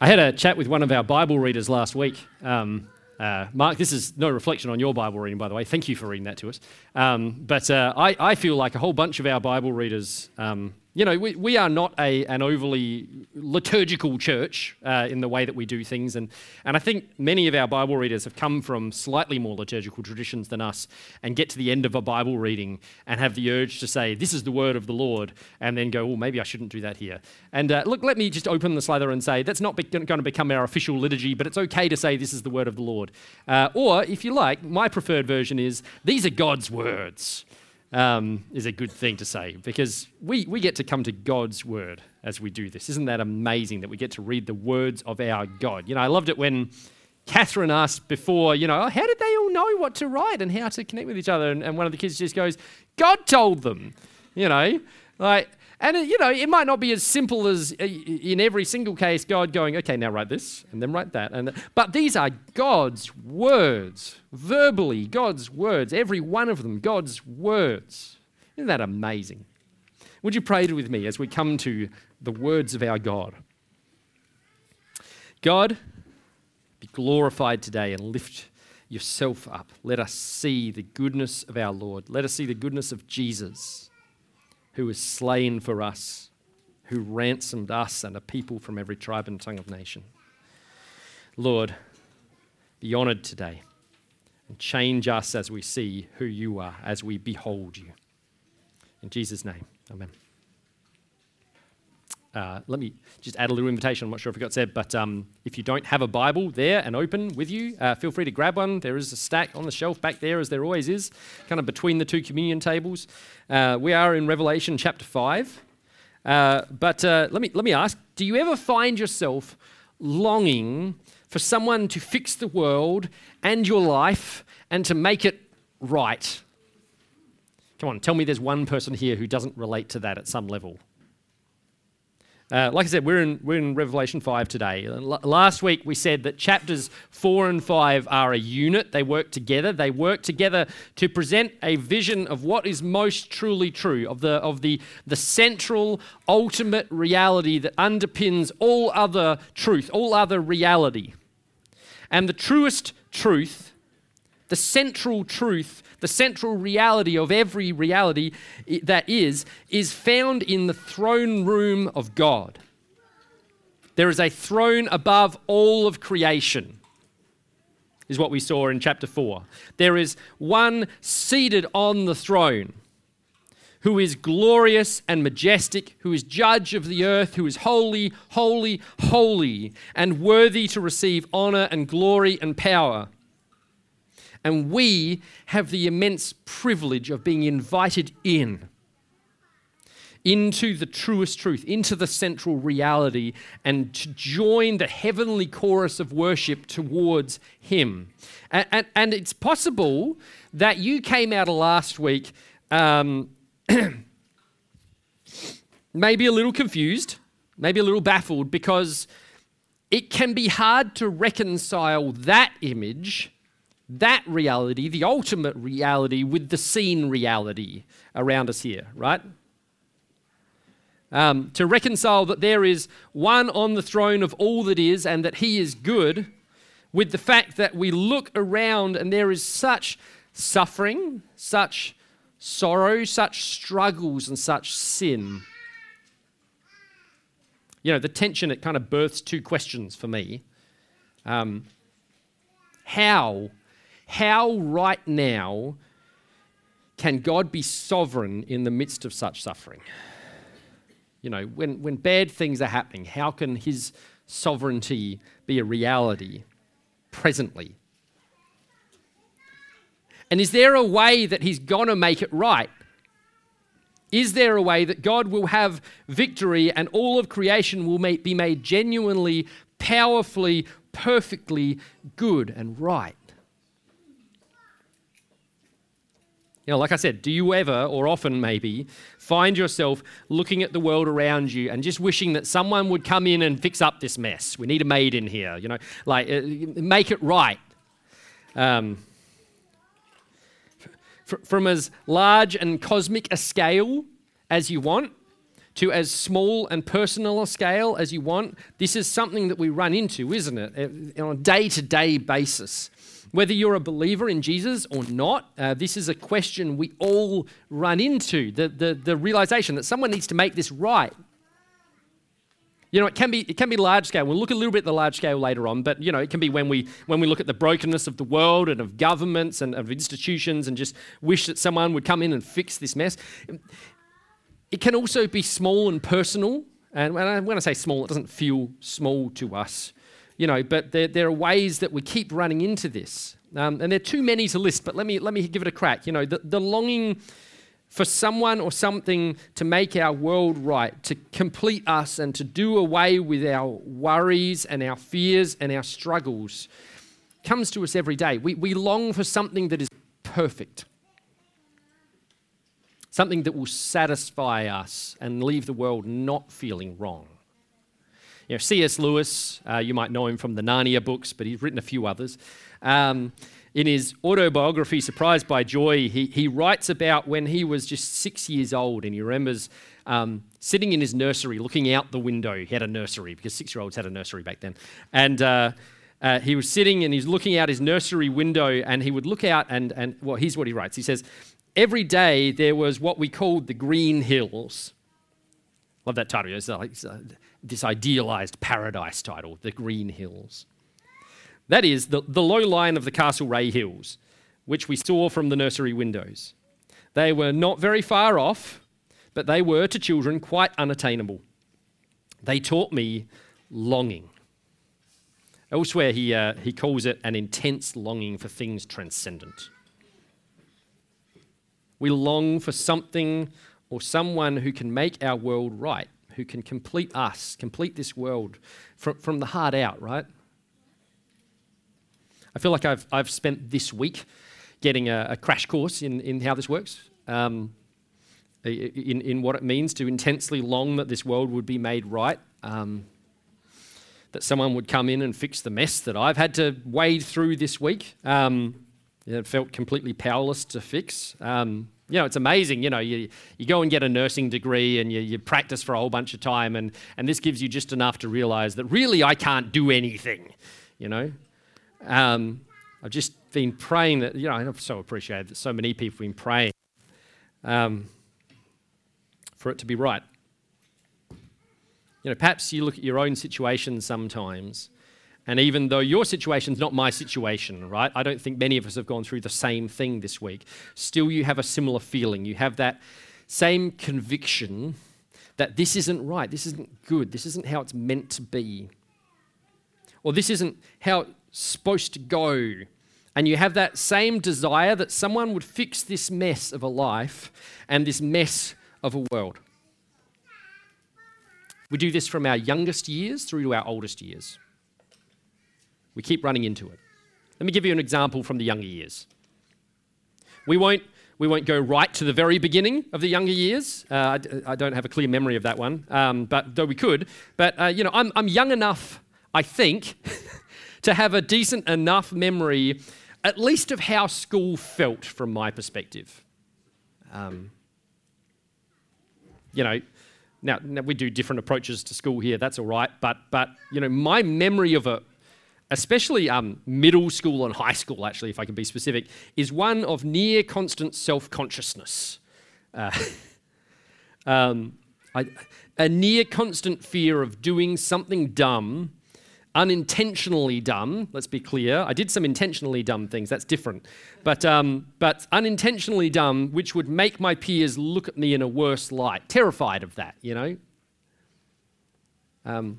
I had a chat with one of our Bible readers last week. Um, uh, Mark, this is no reflection on your Bible reading, by the way. Thank you for reading that to us. Um, but uh, I, I, feel like a whole bunch of our Bible readers um, you know, we, we are not a, an overly liturgical church uh, in the way that we do things. And, and I think many of our Bible readers have come from slightly more liturgical traditions than us and get to the end of a Bible reading and have the urge to say, This is the word of the Lord, and then go, Oh, maybe I shouldn't do that here. And uh, look, let me just open the slather and say, That's not be- going to become our official liturgy, but it's okay to say, This is the word of the Lord. Uh, or, if you like, my preferred version is, These are God's words um, is a good thing to say because we, we get to come to God's word as we do this. Isn't that amazing that we get to read the words of our God? You know, I loved it when Catherine asked before, you know, oh, how did they all know what to write and how to connect with each other? And, and one of the kids just goes, God told them, you know, like, and, it, you know, it might not be as simple as uh, in every single case, God going, okay, now write this and then write that. And, but these are God's words, verbally, God's words, every one of them, God's words. Isn't that amazing? Would you pray with me as we come to the words of our God? God, be glorified today and lift yourself up. Let us see the goodness of our Lord. Let us see the goodness of Jesus who was slain for us, who ransomed us and a people from every tribe and tongue of nation. Lord, be honored today and change us as we see who you are, as we behold you. In Jesus' name, amen. Uh, let me just add a little invitation. I'm not sure if it got said, but um, if you don't have a Bible there and open with you, uh, feel free to grab one. There is a stack on the shelf back there, as there always is, kind of between the two communion tables. Uh, we are in Revelation chapter 5. Uh, but uh, let, me, let me ask do you ever find yourself longing for someone to fix the world and your life and to make it right? Come on, tell me there's one person here who doesn't relate to that at some level. Uh, like I said, we're in, we're in Revelation 5 today. L- last week we said that chapters 4 and 5 are a unit, they work together. They work together to present a vision of what is most truly true, of the, of the, the central, ultimate reality that underpins all other truth, all other reality. And the truest truth, the central truth the central reality of every reality that is, is found in the throne room of God. There is a throne above all of creation, is what we saw in chapter 4. There is one seated on the throne who is glorious and majestic, who is judge of the earth, who is holy, holy, holy, and worthy to receive honor and glory and power. And we have the immense privilege of being invited in into the truest truth, into the central reality, and to join the heavenly chorus of worship towards Him. And, and, and it's possible that you came out of last week um, maybe a little confused, maybe a little baffled, because it can be hard to reconcile that image that reality, the ultimate reality, with the seen reality around us here, right? Um, to reconcile that there is one on the throne of all that is and that he is good, with the fact that we look around and there is such suffering, such sorrow, such struggles, and such sin. You know, the tension, it kind of births two questions for me. Um, how how right now can God be sovereign in the midst of such suffering? You know, when, when bad things are happening, how can his sovereignty be a reality presently? And is there a way that he's going to make it right? Is there a way that God will have victory and all of creation will be made genuinely, powerfully, perfectly good and right? You know, like I said, do you ever, or often maybe, find yourself looking at the world around you and just wishing that someone would come in and fix up this mess? We need a maid in here, you know, like uh, make it right. Um, f- from as large and cosmic a scale as you want, to as small and personal a scale as you want, this is something that we run into, isn't it? Uh, on a day to day basis. Whether you're a believer in Jesus or not, uh, this is a question we all run into the, the, the realization that someone needs to make this right. You know, it can be it can be large scale. We'll look a little bit at the large scale later on, but you know, it can be when we when we look at the brokenness of the world and of governments and of institutions and just wish that someone would come in and fix this mess. It can also be small and personal. And when I say small, it doesn't feel small to us, you know, but there, there are ways that we keep running into this. Um, and there are too many to list, but let me, let me give it a crack. You know, the, the longing for someone or something to make our world right, to complete us and to do away with our worries and our fears and our struggles comes to us every day. We, we long for something that is perfect something that will satisfy us and leave the world not feeling wrong. You know, C.S. Lewis, uh, you might know him from the Narnia books, but he's written a few others. Um, in his autobiography, Surprised by Joy, he, he writes about when he was just six years old and he remembers um, sitting in his nursery looking out the window. He had a nursery because six year olds had a nursery back then. And uh, uh, he was sitting and he's looking out his nursery window and he would look out and, and well, here's what he writes. He says, every day there was what we called the green hills. Love that title. It's like this idealized paradise title, the Green Hills. That is the, the low line of the Castlereagh Hills, which we saw from the nursery windows. They were not very far off, but they were to children quite unattainable. They taught me longing. Elsewhere, he, uh, he calls it an intense longing for things transcendent. We long for something or someone who can make our world right, who can complete us, complete this world from, from the heart out, right? I feel like I've, I've spent this week getting a, a crash course in, in how this works, um, in, in what it means to intensely long that this world would be made right. Um, that someone would come in and fix the mess that I've had to wade through this week. Um, it felt completely powerless to fix. Um, you know, it's amazing. You know, you, you go and get a nursing degree and you, you practice for a whole bunch of time, and, and this gives you just enough to realize that really I can't do anything, you know. Um, I've just been praying that, you know, I've so appreciated that so many people have been praying um, for it to be right. You know, perhaps you look at your own situation sometimes and even though your situation's not my situation, right? I don't think many of us have gone through the same thing this week. Still, you have a similar feeling. You have that same conviction that this isn't right, this isn't good, this isn't how it's meant to be, or this isn't how it's supposed to go. And you have that same desire that someone would fix this mess of a life and this mess of a world. We do this from our youngest years through to our oldest years. We keep running into it. Let me give you an example from the younger years. We won't, we won't go right to the very beginning of the younger years. Uh, don't have a clear memory of that one, um, but though we could. But uh, you know, I'm, I'm young enough, I think, to have a decent enough memory, at least of how school felt from my perspective. Um, you know, now, now, we do different approaches to school here. That's all right. But but you know, my memory of a especially um, middle school and high school, actually, if I can be specific, is one of near constant self consciousness. Uh, um, a near constant fear of doing something dumb, unintentionally dumb. Let's be clear. I did some intentionally dumb things, that's different. But, um, but unintentionally dumb, which would make my peers look at me in a worse light. Terrified of that, you know? Um,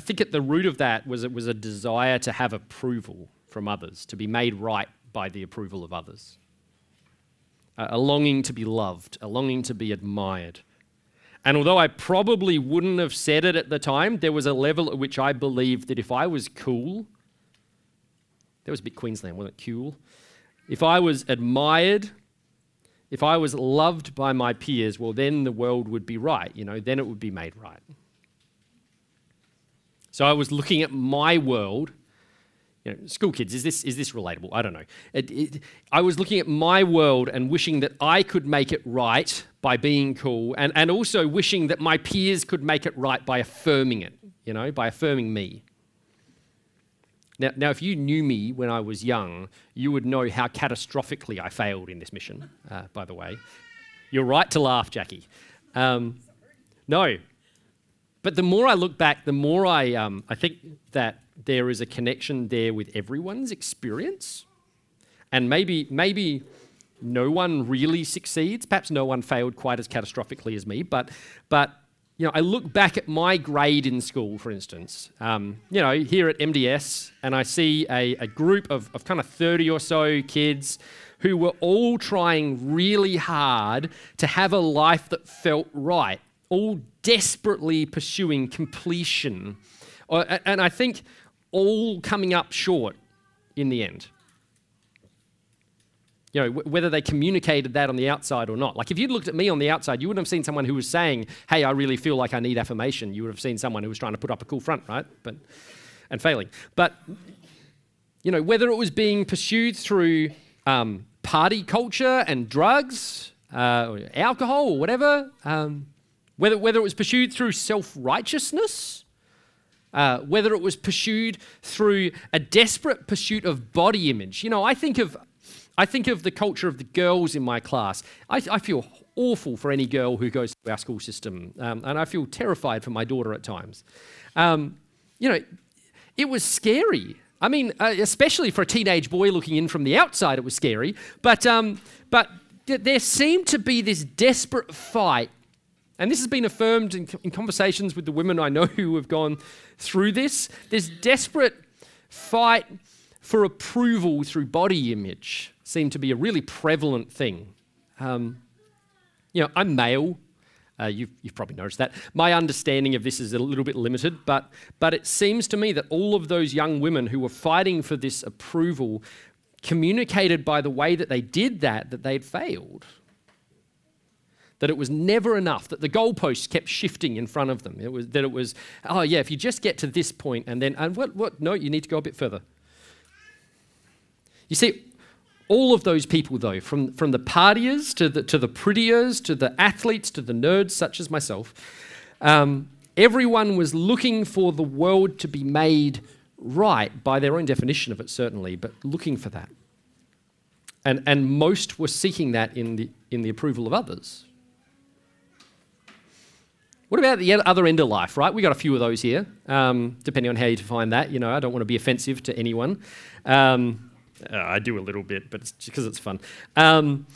I think at the root of that was it was a desire to have approval from others, to be made right by the approval of others. A longing to be loved, a longing to be admired. And although I probably wouldn't have said it at the time, there was a level at which I believed that if I was cool, that was a bit Queensland, wasn't it? Cool. If I was admired, if I was loved by my peers, well, then the world would be right, you know, then it would be made right. So I was looking at my world, you know, school kids, is this, is this relatable? I don't know. It, it, I was looking at my world and wishing that I could make it right by being cool, and, and also wishing that my peers could make it right by affirming it, you know, by affirming me. Now, now, if you knew me when I was young, you would know how catastrophically I failed in this mission, uh, by the way. You're right to laugh, Jackie. Um, no. But the more I look back, the more I, um, I think that there is a connection there with everyone's experience. And maybe, maybe no one really succeeds. Perhaps no one failed quite as catastrophically as me. But, but you know, I look back at my grade in school, for instance, um, you know, here at MDS, and I see a, a group of, of kind of 30 or so kids who were all trying really hard to have a life that felt right, all desperately pursuing completion. And I think all coming up short in the end you know, whether they communicated that on the outside or not. Like if you'd looked at me on the outside, you wouldn't have seen someone who was saying, "Hey, I really feel like I need affirmation." You would have seen someone who was trying to put up a cool front, right? But and failing. But you know, whether it was being pursued through um, party culture and drugs, uh, or alcohol, or whatever, um, whether whether it was pursued through self righteousness. Uh, whether it was pursued through a desperate pursuit of body image. You know, I think of I think of the culture of the girls in my class. I, I feel awful for any girl who goes through our school system, um, and I feel terrified for my daughter at times. Um, you know, it was scary. I mean, uh, especially for a teenage boy looking in from the outside, it was scary. But, um, but th- there seemed to be this desperate fight, and this has been affirmed in, in conversations with the women I know who have gone through this. This desperate fight for approval through body image seemed to be a really prevalent thing. Um, you know, I'm male. Uh, you've, you've, probably noticed that. My understanding of this is a little bit limited, but, but it seems to me that all of those young women who were fighting for this approval communicated by the way that they did that that they'd failed. That it was never enough, that the goalposts kept shifting in front of them. It was, that it was, oh yeah, if you just get to this point and then, and what, what, no, you need to go a bit further. You see, all of those people, though, from, from the partiers to the, to the prettiers to the athletes to the nerds, such as myself, um, everyone was looking for the world to be made right by their own definition of it, certainly, but looking for that. And, and most were seeking that in the, in the approval of others. What about the other end of life, right? We got a few of those here, um, depending on how you define that. You know, I don't want to be offensive to anyone. Um, uh, I do a little bit, but it's just because it's fun. Um,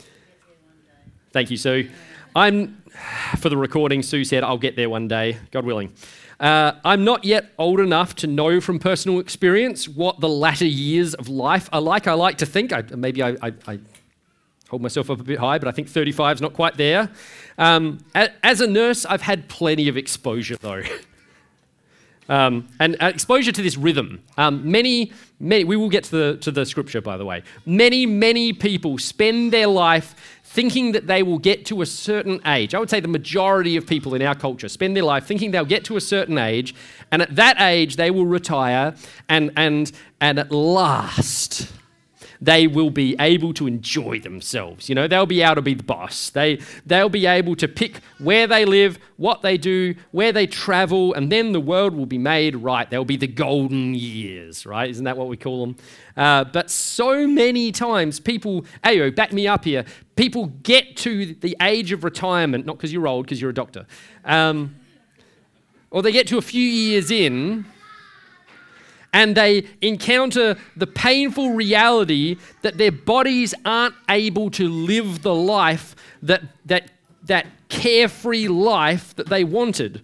thank you, Sue. I'm, for the recording, Sue said, I'll get there one day, God willing. Uh, I'm not yet old enough to know from personal experience what the latter years of life are like. I like to think, I, maybe I, I, I, hold myself up a bit high, but I think 35 is not quite there. Um, as a nurse, I've had plenty of exposure, though. Um, and uh, exposure to this rhythm. Um, many, many, we will get to the, to the scripture, by the way. Many, many people spend their life thinking that they will get to a certain age. I would say the majority of people in our culture spend their life thinking they'll get to a certain age, and at that age, they will retire, and, and, and at last, they will be able to enjoy themselves. You know, they'll be able to be the boss. They, they'll be able to pick where they live, what they do, where they travel, and then the world will be made right. They'll be the golden years, right? Isn't that what we call them? Uh, but so many times people, Ayo, back me up here, people get to the age of retirement, not because you're old, because you're a doctor, um, or they get to a few years in and they encounter the painful reality that their bodies aren't able to live the life that, that, that carefree life that they wanted.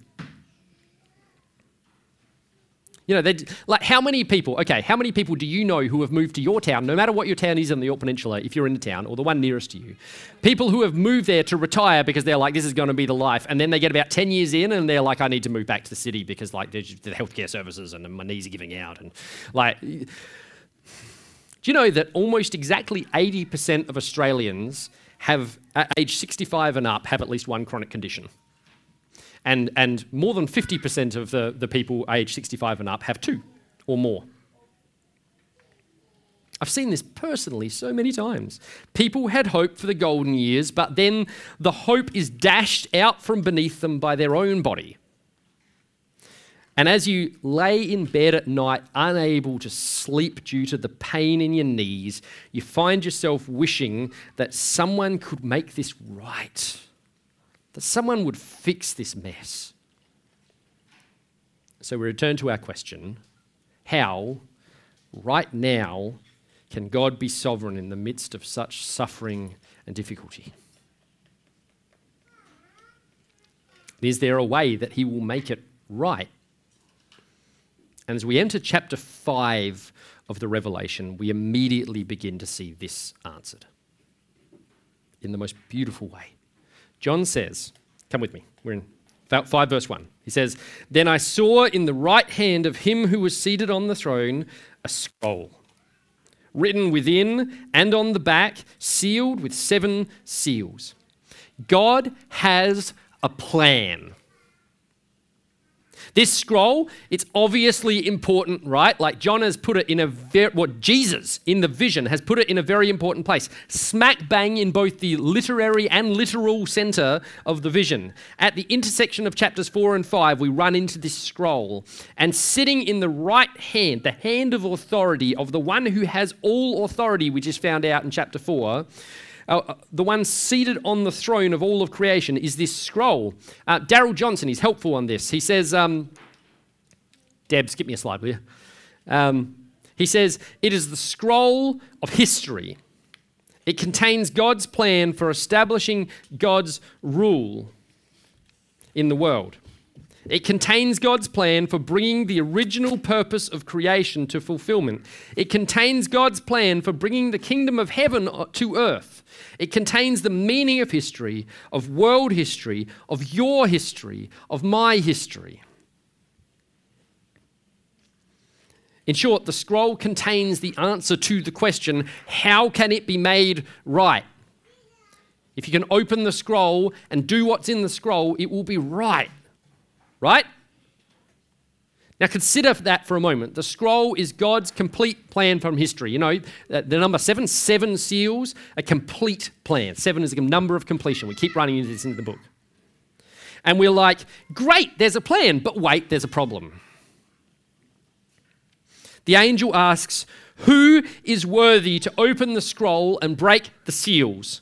You know, like how many people, okay, how many people do you know who have moved to your town, no matter what your town is in the Yorke Peninsula, if you're in the town, or the one nearest to you? People who have moved there to retire because they're like, this is going to be the life. And then they get about 10 years in and they're like, I need to move back to the city because, like, there's the healthcare services and my knees are giving out. And, like, do you know that almost exactly 80% of Australians have, at age 65 and up, have at least one chronic condition? And, and more than 50% of the, the people aged 65 and up have two or more. I've seen this personally so many times. People had hope for the golden years, but then the hope is dashed out from beneath them by their own body. And as you lay in bed at night, unable to sleep due to the pain in your knees, you find yourself wishing that someone could make this right, that someone would fix this mess. So we return to our question how, right now, can God be sovereign in the midst of such suffering and difficulty? Is there a way that He will make it right? And as we enter chapter 5 of the Revelation, we immediately begin to see this answered in the most beautiful way. John says, Come with me, we're in 5 verse 1. He says, Then I saw in the right hand of him who was seated on the throne a scroll, written within and on the back, sealed with seven seals. God has a plan. This scroll, it's obviously important, right? Like John has put it in a very, what Jesus in the vision has put it in a very important place. Smack bang in both the literary and literal center of the vision. At the intersection of chapters 4 and 5, we run into this scroll. And sitting in the right hand, the hand of authority of the one who has all authority, which is found out in chapter 4, uh, uh, the one seated on the throne of all of creation is this scroll. Uh, Darrell Johnson is helpful on this. He says, um, Deb, skip me a slide, will you? Um, he says, It is the scroll of history. It contains God's plan for establishing God's rule in the world. It contains God's plan for bringing the original purpose of creation to fulfillment. It contains God's plan for bringing the kingdom of heaven to earth. It contains the meaning of history, of world history, of your history, of my history. In short, the scroll contains the answer to the question how can it be made right? If you can open the scroll and do what's in the scroll, it will be right right? Now consider that for a moment. The scroll is God's complete plan from history. You know, uh, the number seven, seven seals, a complete plan. Seven is a number of completion. We keep running into this in the book. And we're like, great, there's a plan, but wait, there's a problem. The angel asks, Who is worthy to open the scroll and break the seals?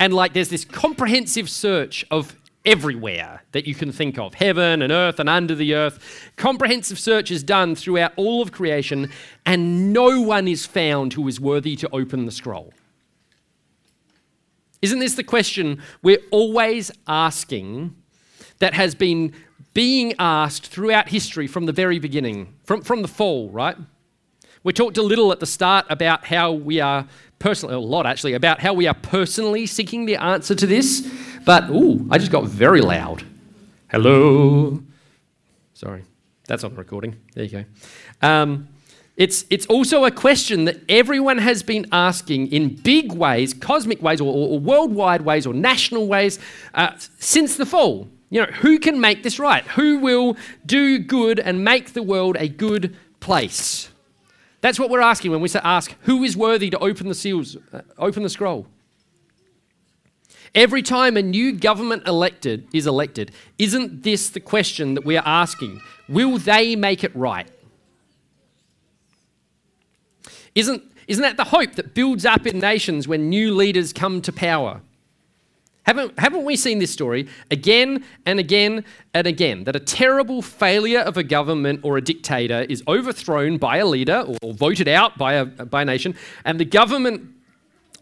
And like, there's this comprehensive search of everywhere that you can think of heaven and earth and under the earth. Comprehensive search is done throughout all of creation, and no one is found who is worthy to open the scroll. Isn't this the question we're always asking that has been being asked throughout history from the very beginning, from, from the fall, right? We talked a little at the start about how we are personally, a lot actually, about how we are personally seeking the answer to this. But, ooh, I just got very loud. Hello. Sorry, that's on the recording. There you go. Um, it's, it's also a question that everyone has been asking in big ways, cosmic ways, or, or worldwide ways, or national ways uh, since the fall. You know, who can make this right? Who will do good and make the world a good place? That's what we're asking when we ask, who is worthy to open the seals, uh, open the scroll? Every time a new government elected is elected, isn't this the question that we are asking? Will they make it right? Isn't, isn't that the hope that builds up in nations when new leaders come to power? Haven't, haven't we seen this story again and again and again? That a terrible failure of a government or a dictator is overthrown by a leader or voted out by a, by a nation, and the government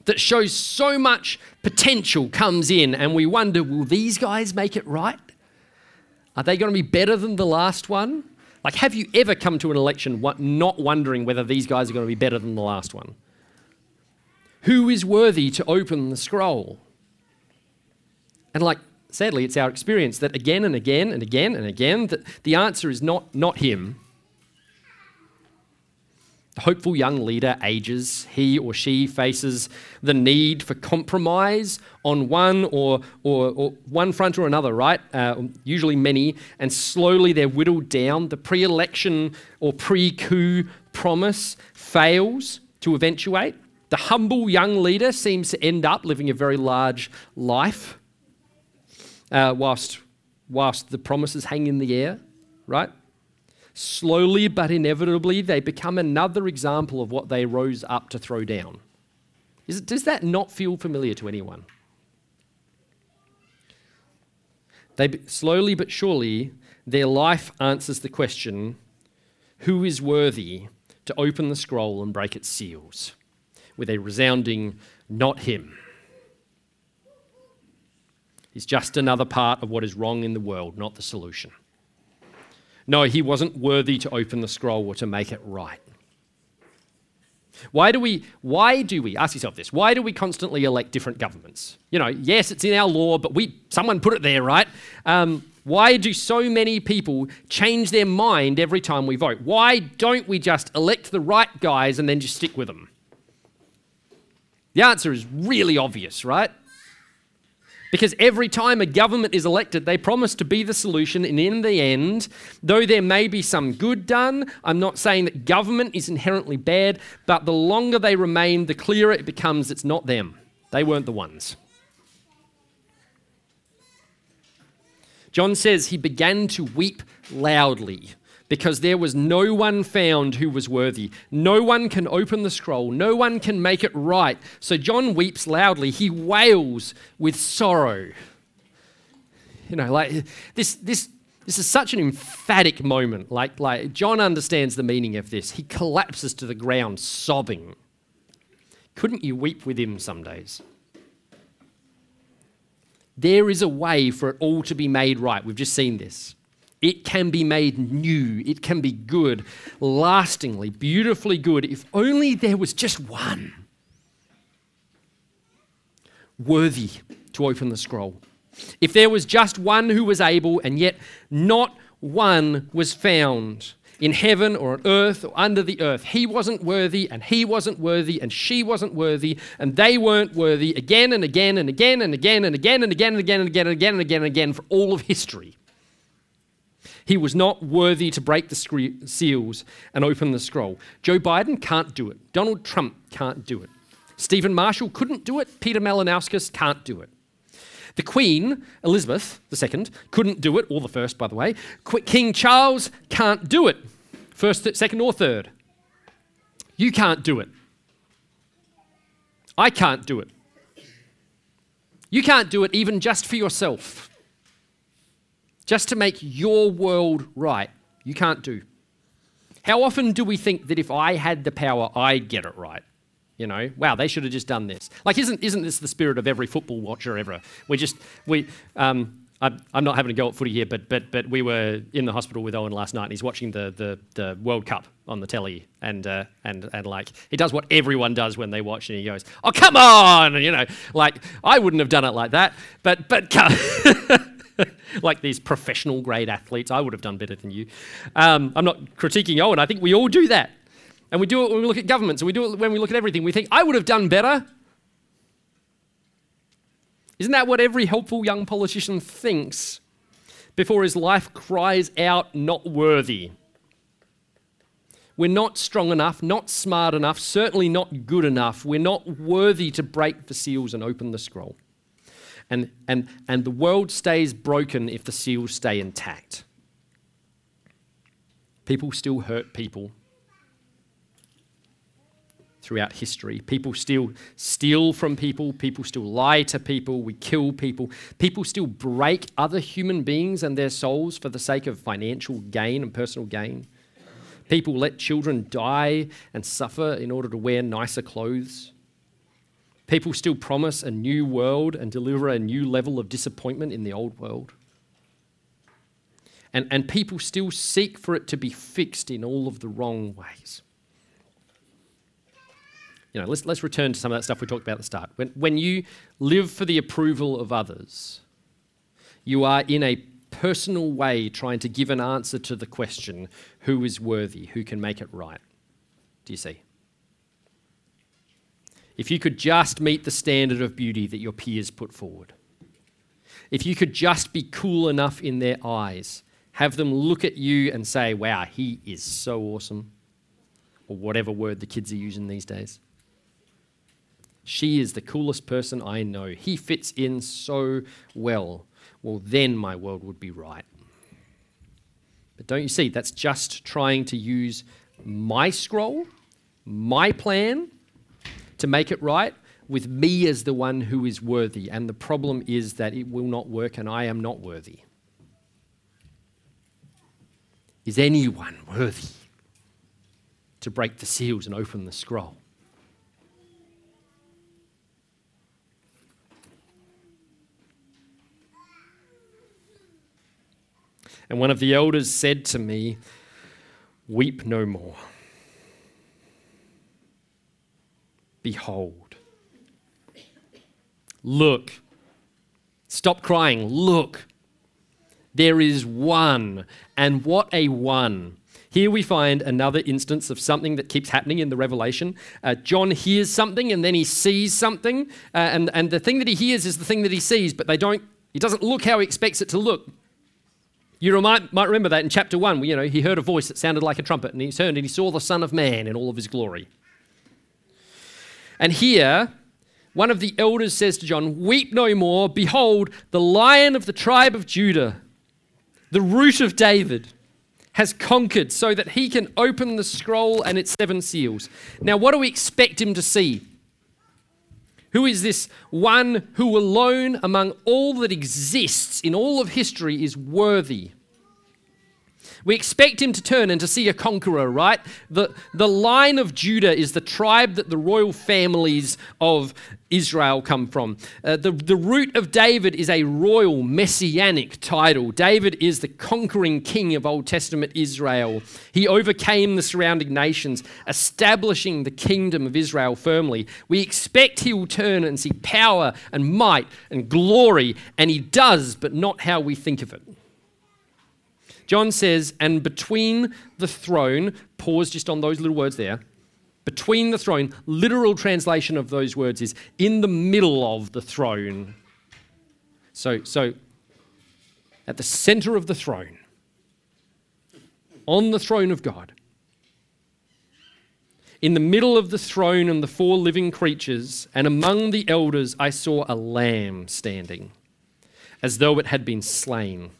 that shows so much potential comes in, and we wonder will these guys make it right? Are they going to be better than the last one? Like, have you ever come to an election not wondering whether these guys are going to be better than the last one? Who is worthy to open the scroll? And like, sadly, it's our experience that again and again and again and again, that the answer is not, not him. The hopeful young leader ages. He or she faces the need for compromise on one or, or, or one front or another, right? Uh, usually many, and slowly they're whittled down. The pre election or pre coup promise fails to eventuate. The humble young leader seems to end up living a very large life uh, whilst, whilst the promises hang in the air, right? Slowly but inevitably, they become another example of what they rose up to throw down. Is, does that not feel familiar to anyone? They, slowly but surely, their life answers the question who is worthy to open the scroll and break its seals? With a resounding, not him. He's just another part of what is wrong in the world, not the solution. No, he wasn't worthy to open the scroll or to make it right. Why do we, why do we, ask yourself this, why do we constantly elect different governments? You know, yes, it's in our law, but we, someone put it there, right? Um, why do so many people change their mind every time we vote? Why don't we just elect the right guys and then just stick with them? The answer is really obvious, right? Because every time a government is elected, they promise to be the solution, and in the end, though there may be some good done, I'm not saying that government is inherently bad, but the longer they remain, the clearer it becomes it's not them. They weren't the ones. John says he began to weep loudly because there was no one found who was worthy. No one can open the scroll, no one can make it right. So John weeps loudly. He wails with sorrow. You know, like this, this, this is such an emphatic moment. Like, like John understands the meaning of this. He collapses to the ground, sobbing. Couldn't you weep with him some days? There is a way for it all to be made right. We've just seen this. It can be made new. It can be good, lastingly, beautifully good, if only there was just one worthy to open the scroll. If there was just one who was able, and yet not one was found in heaven or on earth or under the earth. He wasn't worthy, and he wasn't worthy, and she wasn't worthy, and they weren't worthy again and again and again and again and again and again and again and again and again and again for all of history. He was not worthy to break the seals and open the scroll. Joe Biden can't do it. Donald Trump can't do it. Steven Marshall couldn't do it. Peter Malinauskas can't do it. The Queen, Elizabeth II, couldn't do it, or the first, by the way. King Charles can't do it. First, second, or third. You can't do it. I can't do it. You can't do it even just for yourself just to make your world right, you can't do. How often do we think that if I had the power, I'd get it right? You know, wow, they should have just done this. Like, isn't, isn't this the spirit of every football watcher ever? We just, we, um, I'm not having a go at footy here, but, but, but we were in the hospital with Owen last night and he's watching the, the, the World Cup on the telly. And, uh, and, and like, he does what everyone does when they watch and he goes, oh, come on! And, you know, like, I wouldn't have done it like that, but, but, like these professional grade athletes. I would have done better than you. Um, I'm not critiquing Owen. I think we all do that. And we do it when we look at governments, and we do it when we look at everything. We think, I would have done better. Isn't that what every helpful young politician thinks before his life cries out, not worthy? We're not strong enough, not smart enough, certainly not good enough. We're not worthy to break the seals and open the scroll. And, and, and the world stays broken if the seals stay intact. People still hurt people throughout history. People still steal from people, people still lie to people, we kill people. People still break other human beings and their souls for the sake of financial gain and personal gain. People let children die and suffer in order to wear nicer clothes. People still promise a new world and deliver a new level of disappointment in the old world. And, and people still seek for it to be fixed in all of the wrong ways. You know, let's, let's return to some of that stuff we talked about at the start. When, when you live for the approval of others, you are in a personal way trying to give an answer to the question who is worthy, who can make it right. Do you see? If you could just meet the standard of beauty that your peers put forward, if you could just be cool enough in their eyes, have them look at you and say, wow, he is so awesome. or whatever word the kids are using these days. She is the coolest person I know. He fits in so well. Well, then my world would be right. But don't you see, that's just trying to use my scroll, my plan, to make it right, with me as the one who is worthy. And the problem is that it will not work, and I am not worthy. Is anyone worthy to break the seals and open the scroll? And one of the elders said to me, Weep no more. Behold. Look. Stop crying. Look. There is one. And what a one. Here we find another instance of something that keeps happening in the Revelation. Uh, John hears something and then he sees something, uh, and, and the thing that he hears is the thing that he sees, but they don't, he doesn't look how he expects it to look. You might, might remember that in chapter 1, you know, he heard a voice that sounded like a trumpet, and he turned and he saw the Son of Man in all of his glory. And here, one of the elders says to John, Weep no more. Behold, the lion of the tribe of Judah, the root of David, has conquered so that he can open the scroll and its seven seals. Now, what do we expect him to see? Who is this one who alone among all that exists in all of history is worthy? We expect him to turn and to see a conqueror, right? The, the line of Judah is the tribe that the royal families of Israel come from. Uh, the, the root of David is a royal messianic title. David is the conquering king of Old Testament Israel. He overcame the surrounding nations, establishing the kingdom of Israel firmly. We expect he will turn and see power and might and glory, and he does, but not how we think of it. John says, and between the throne, pause just on those little words there. Between the throne, literal translation of those words is in the middle of the throne. So, so at the center of the throne, on the throne of God, in the middle of the throne and the four living creatures, and among the elders, I saw a lamb standing, as though it had been slain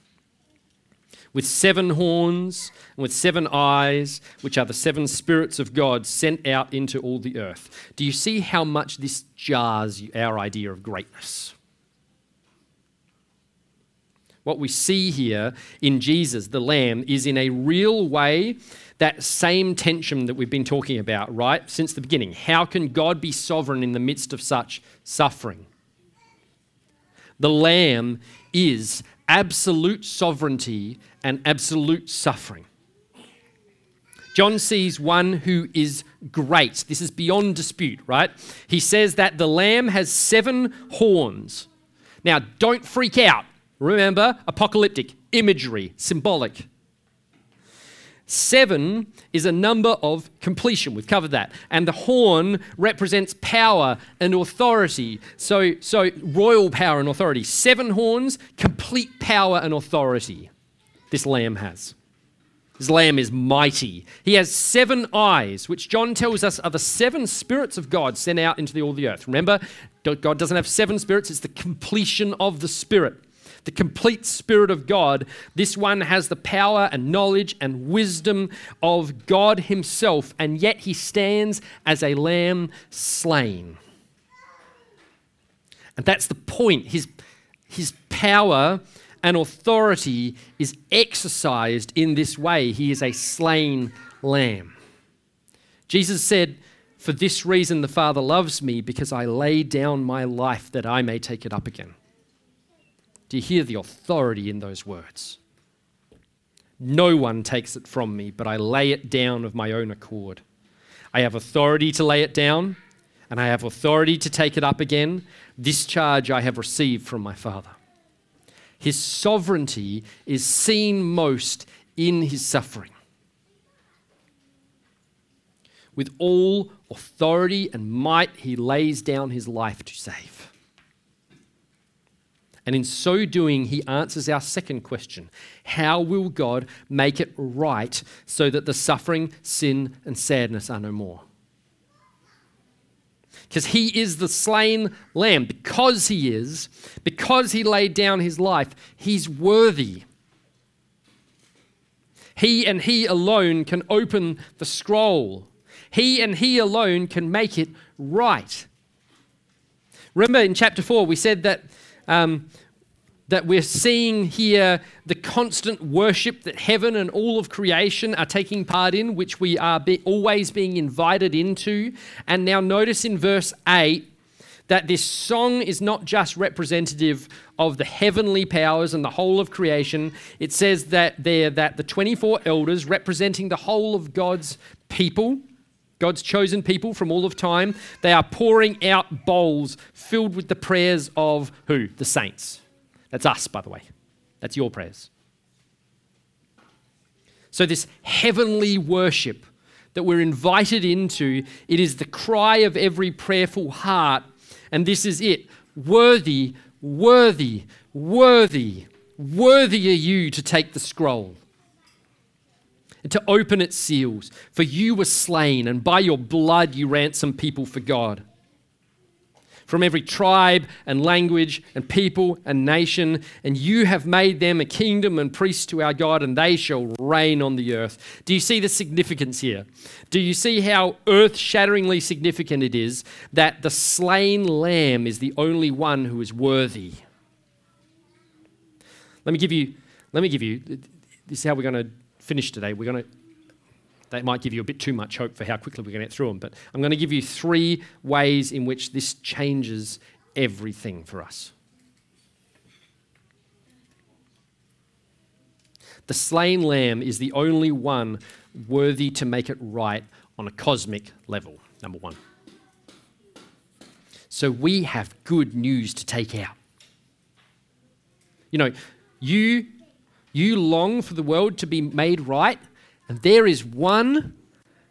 with seven horns and with seven eyes, which are the seven spirits of God sent out into all the earth. Do you see how much this jars our idea of greatness? What we see here in Jesus, the Lamb, is in a real way that same tension that we've been talking about, right, since the beginning. How can God be sovereign in the midst of such suffering? The Lamb is absolute sovereignty and absolute suffering. John sees one who is great. This is beyond dispute, right? He says that the lamb has seven horns. Now, don't freak out. Remember, apocalyptic, imagery, symbolic. Seven is a number of completion. We've covered that. And the horn represents power and authority. So, so royal power and authority. Seven horns, complete power and authority. This lamb has. This lamb is mighty. He has seven eyes, which John tells us are the seven spirits of God sent out into the, all the earth. Remember, God doesn't have seven spirits, it's the completion of the spirit the complete Spirit of God, this one has the power and knowledge and wisdom of God Himself, and yet He stands as a lamb slain. And that's the point. His, his power and authority is exercised in this way. He is a slain lamb. Jesus said, For this reason the Father loves me, because I lay down my life that I may take it up again. Do you hear the authority in those words? No one takes it from me, but I lay it down of my own accord. I have authority to lay it down, and I have authority to take it up again. This charge I have received from my Father. His sovereignty is seen most in his suffering. With all authority and might, he lays down his life to save. And in so doing, he answers our second question How will God make it right so that the suffering, sin, and sadness are no more? Because he is the slain lamb. Because he is, because he laid down his life, he's worthy. He and he alone can open the scroll. He and he alone can make it right. Remember in chapter 4, we said that um, that we're seeing here the constant worship that heaven and all of creation are taking part in, which we are be always being invited into. And now notice in verse 8 that this song is not just representative of the heavenly powers and the whole of creation. It says that there that the 24 elders representing the whole of God's people God's chosen people from all of time, they are pouring out bowls filled with the prayers of who? The saints. That's us, by the way. That's your prayers. So, this heavenly worship that we're invited into, it is the cry of every prayerful heart. And this is it worthy, worthy, worthy, worthy are you to take the scroll to open its seals. For you were slain, and by your blood you ransomed people for God from every tribe and language and people and nation, and you have made them a kingdom and priests to our God, and they shall reign on the earth. Do you see the significance here? Do you see how earth shatteringly significant it is that the slain lamb is the only one who is worthy? Let me give you, let me give you, this is how we're going to finish today. We're going to that might give you a bit too much hope for how quickly we're going to get through them. But I'm going to give you three ways in which this changes everything for us. The slain lamb is the only one worthy to make it right on a cosmic level, number one. So we have good news to take out. You know, you, you long for the world to be made right and there is one,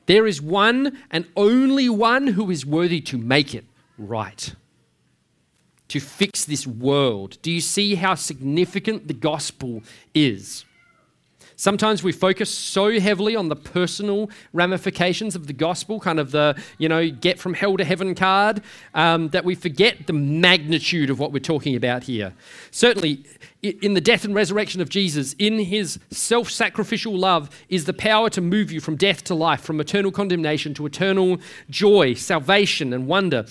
there is one and only one who is worthy to make it right, to fix this world. Do you see how significant the gospel is? Sometimes we focus so heavily on the personal ramifications of the gospel, kind of the, you know, get from hell to heaven card, um, that we forget the magnitude of what we're talking about here. Certainly, in the death and resurrection of Jesus, in his self sacrificial love, is the power to move you from death to life, from eternal condemnation to eternal joy, salvation, and wonder.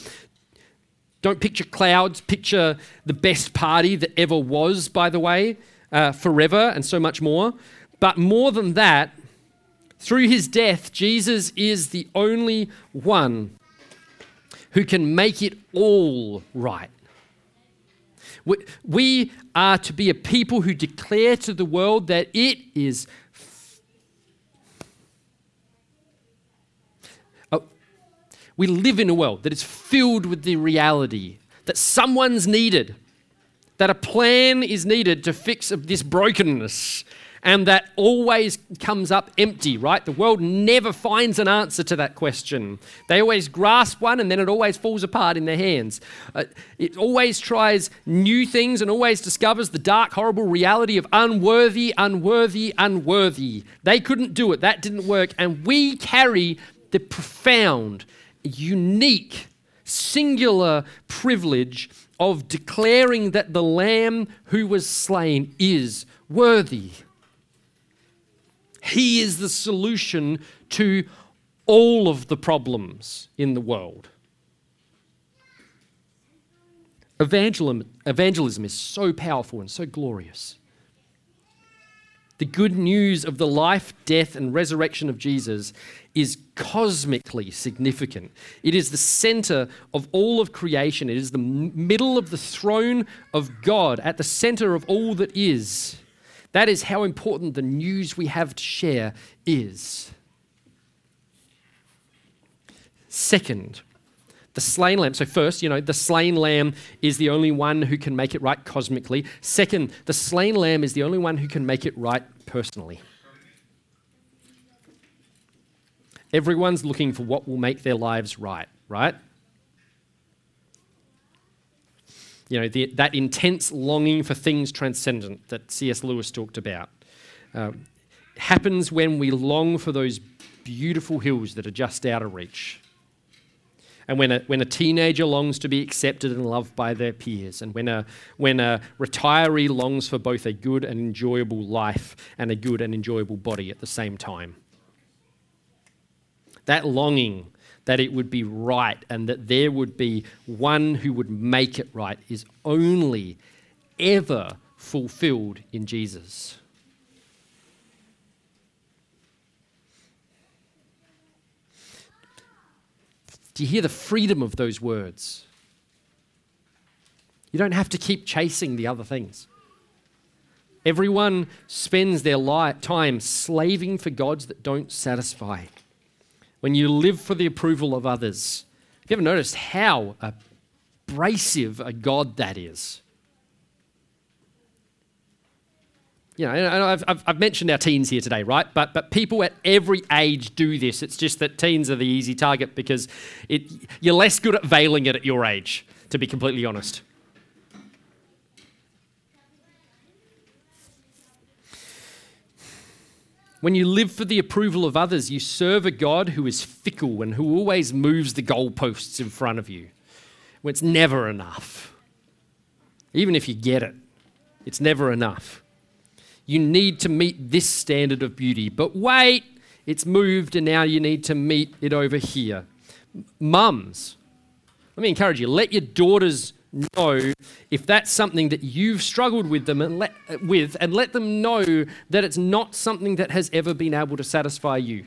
Don't picture clouds, picture the best party that ever was, by the way, uh, forever, and so much more. But more than that, through his death, Jesus is the only one who can make it all right. We are to be a people who declare to the world that it is. Oh, we live in a world that is filled with the reality that someone's needed, that a plan is needed to fix this brokenness, and that always comes up empty, right? The world never finds an answer to that question. They always grasp one and then it always falls apart in their hands. Uh, it always tries new things and always discovers the dark, horrible reality of unworthy, unworthy, unworthy. They couldn't do it, that didn't work. And we carry the profound, unique, singular privilege of declaring that the Lamb who was slain is worthy. He is the solution to all of the problems in the world. Evangelism, evangelism is so powerful and so glorious. The good news of the life, death, and resurrection of Jesus is cosmically significant. It is the center of all of creation, it is the middle of the throne of God, at the center of all that is. That is how important the news we have to share is. Second, the slain lamb. So, first, you know, the slain lamb is the only one who can make it right cosmically. Second, the slain lamb is the only one who can make it right personally. Everyone's looking for what will make their lives right, right? You know, the, that intense longing for things transcendent that C.S. Lewis talked about. Uh, happens when we long for those beautiful hills that are just out of reach. And when a, when a teenager longs to be accepted and loved by their peers, and when a, when a retiree longs for both a good and enjoyable life and a good and enjoyable body at the same time. That longing that it would be right and that there would be one who would make it right is only ever fulfilled in Jesus. Do you hear the freedom of those words? You don't have to keep chasing the other things. Everyone spends their time slaving for gods that don't satisfy. When you live for the approval of others, have you ever noticed how abrasive a God that is? you know, I've, I've, mentioned our teens here today, right? But, but people at every age do this. It's just that teens are the easy target because it, you're less good at veiling it at your age, to be completely honest. When you live for the approval of others, you serve a God who is fickle and who always moves the goalposts in front of you. When it's never enough. Even if you get it, it's never enough. You need to meet this standard of beauty. But wait, it's moved and now you need to meet it over here. Mums, let me encourage you, let your daughters know if that's something that you've struggled with them and let, with and let them know that it's not something that has ever been able to satisfy you.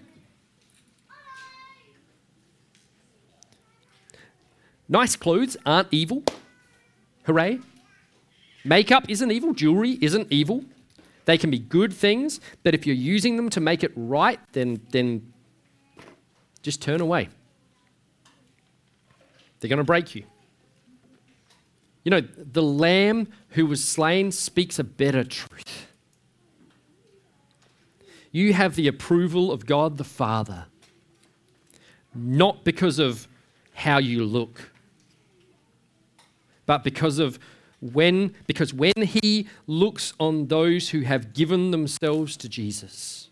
Nice clothes aren't evil. Hooray. Makeup isn't evil. Jewelry isn't evil. They can be good things, but if you're using them to make it right, then, then just turn away. They're going to break you. You know, the lamb who was slain speaks a better truth. You have the approval of God the Father, not because of how you look, but because of when, because when he looks on those who have given themselves to Jesus,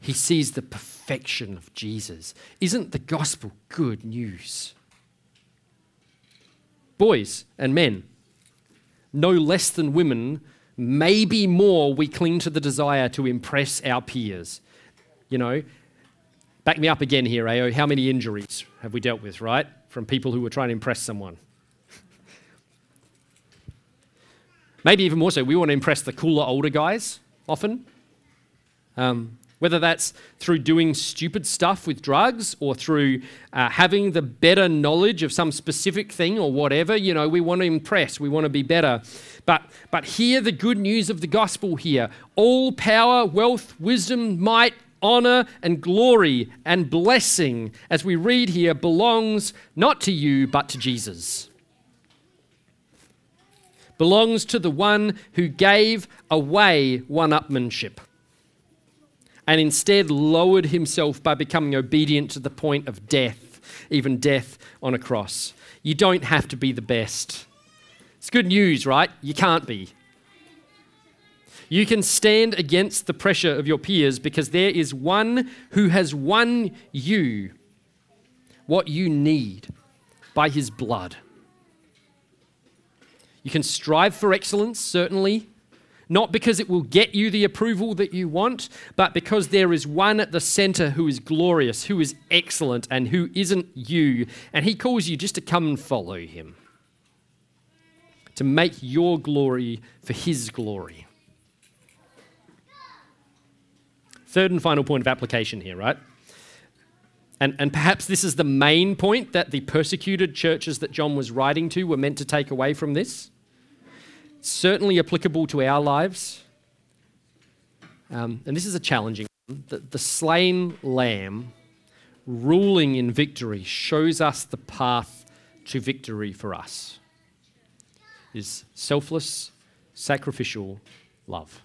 he sees the perfection of Jesus. Isn't the gospel good news? Boys and men, no less than women, maybe more we cling to the desire to impress our peers. You know, back me up again here, AO. How many injuries have we dealt with, right? From people who were trying to impress someone. Maybe even more so, we want to impress the cooler older guys often. Um, whether that's through doing stupid stuff with drugs or through uh, having the better knowledge of some specific thing or whatever, you know, we want to impress, we want to be better. But, but hear the good news of the gospel here. All power, wealth, wisdom, might, honor, and glory and blessing, as we read here, belongs not to you, but to Jesus. Belongs to the one who gave away one upmanship and instead lowered himself by becoming obedient to the point of death, even death on a cross. You don't have to be the best. It's good news, right? You can't be. You can stand against the pressure of your peers because there is one who has won you what you need by his blood. You can strive for excellence, certainly, not because it will get you the approval that you want, but because there is one at the center who is glorious, who is excellent, and who isn't you. And he calls you just to come and follow him, to make your glory for his glory. Third and final point of application here, right? And, and perhaps this is the main point that the persecuted churches that John was writing to were meant to take away from this certainly applicable to our lives. Um, and this is a challenging one. The, the slain lamb ruling in victory shows us the path to victory for us is selfless, sacrificial love.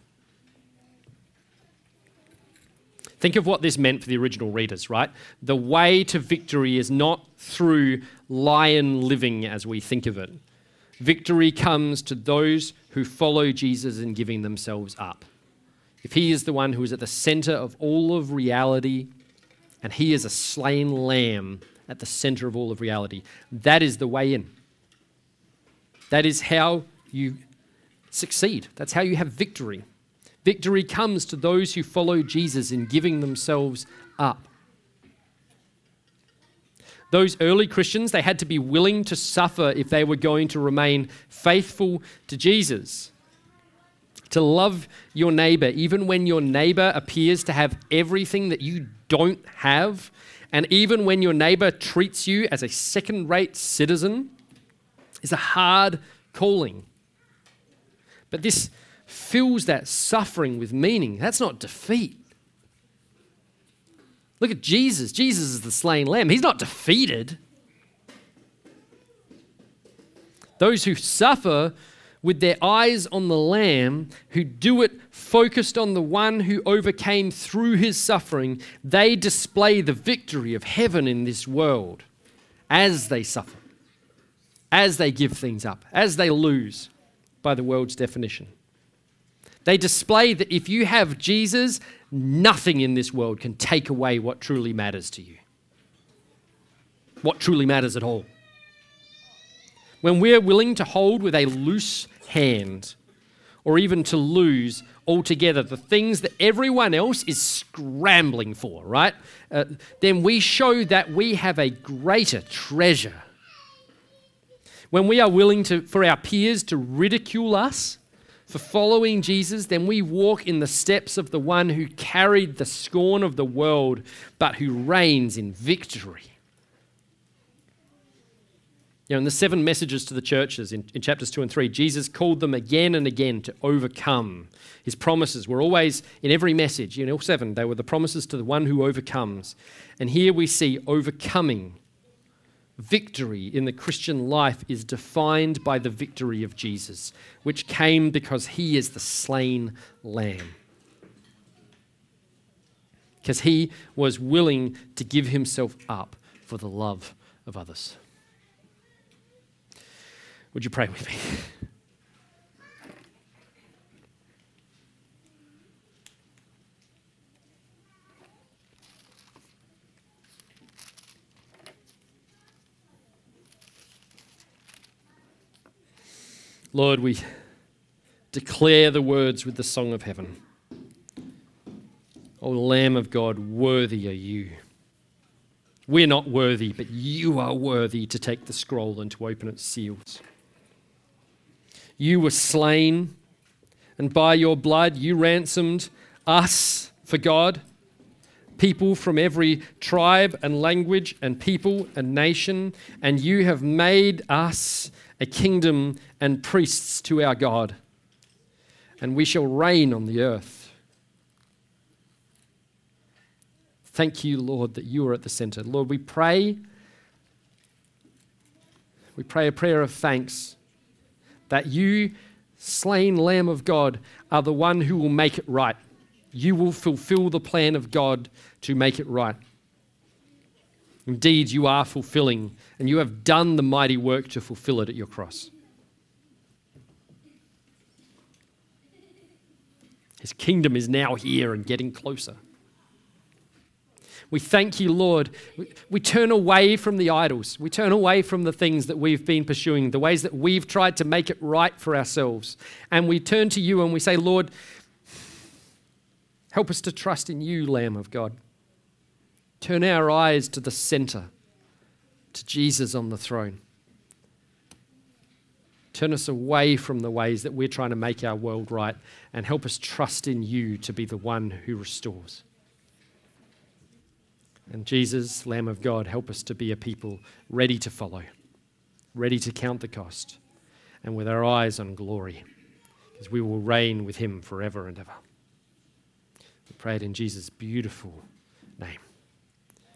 Think of what this meant for the original readers, right? The way to victory is not through lion living as we think of it. Victory comes to those who follow Jesus in giving themselves up. If he is the one who is at the center of all of reality, and he is a slain lamb at the center of all of reality, that is the way in. That is how you succeed. That's how you have victory. Victory comes to those who follow Jesus in giving themselves up. Those early Christians, they had to be willing to suffer if they were going to remain faithful to Jesus. To love your neighbor, even when your neighbor appears to have everything that you don't have, and even when your neighbor treats you as a second rate citizen, is a hard calling. But this fills that suffering with meaning. That's not defeat. Look at Jesus. Jesus is the slain lamb. He's not defeated. Those who suffer with their eyes on the Lamb, who do it focused on the one who overcame through his suffering, they display the victory of heaven in this world as they suffer, as they give things up, as they lose by the world's definition. They display that if you have Jesus, nothing in this world can take away what truly matters to you. What truly matters at all. When we're willing to hold with a loose hand, or even to lose altogether the things that everyone else is scrambling for, right? Uh, then we show that we have a greater treasure. When we are willing to, for our peers to ridicule us, for following Jesus, then we walk in the steps of the one who carried the scorn of the world, but who reigns in victory. You know, in the seven messages to the churches in, in chapters 2 and 3, Jesus called them again and again to overcome. His promises were always in every message, in all seven, they were the promises to the one who overcomes. And here we see overcoming victory in the Christian life is defined by the victory of Jesus, which came because he is the slain lamb. Because he was willing to give himself up for the love of others. Would you pray with me? Lord, we declare the words with the song of heaven. O Lamb of God, worthy are you. We're not worthy, but you are worthy to take the scroll and to open its seals. You were slain, and by your blood you ransomed us for God, people from every tribe and language and people and nation, and you have made us a kingdom and priests to our God, and we shall reign on the earth. Thank you, Lord, that you are at the center. Lord, we pray. We pray a prayer of thanks that you, slain Lamb of God, are the one who will make it right. You will fulfill the plan of God to make it right. Indeed, you are fulfilling, and you have done the mighty work to fulfill it at your cross. His kingdom is now here and getting closer. We thank you, Lord. We, turn away from the idols. We turn away from the things that we've been pursuing, the ways that we've tried to make it right for ourselves. And we turn to you and we say, Lord, help us to trust in you, Lamb of God. Turn our eyes to the center, to Jesus on the throne. Turn us away from the ways that we're trying to make our world right and help us trust in you to be the one who restores. And Jesus, Lamb of God, help us to be a people ready to follow, ready to count the cost, and with our eyes on glory, because we will reign with him forever and ever. We pray it in Jesus' beautiful.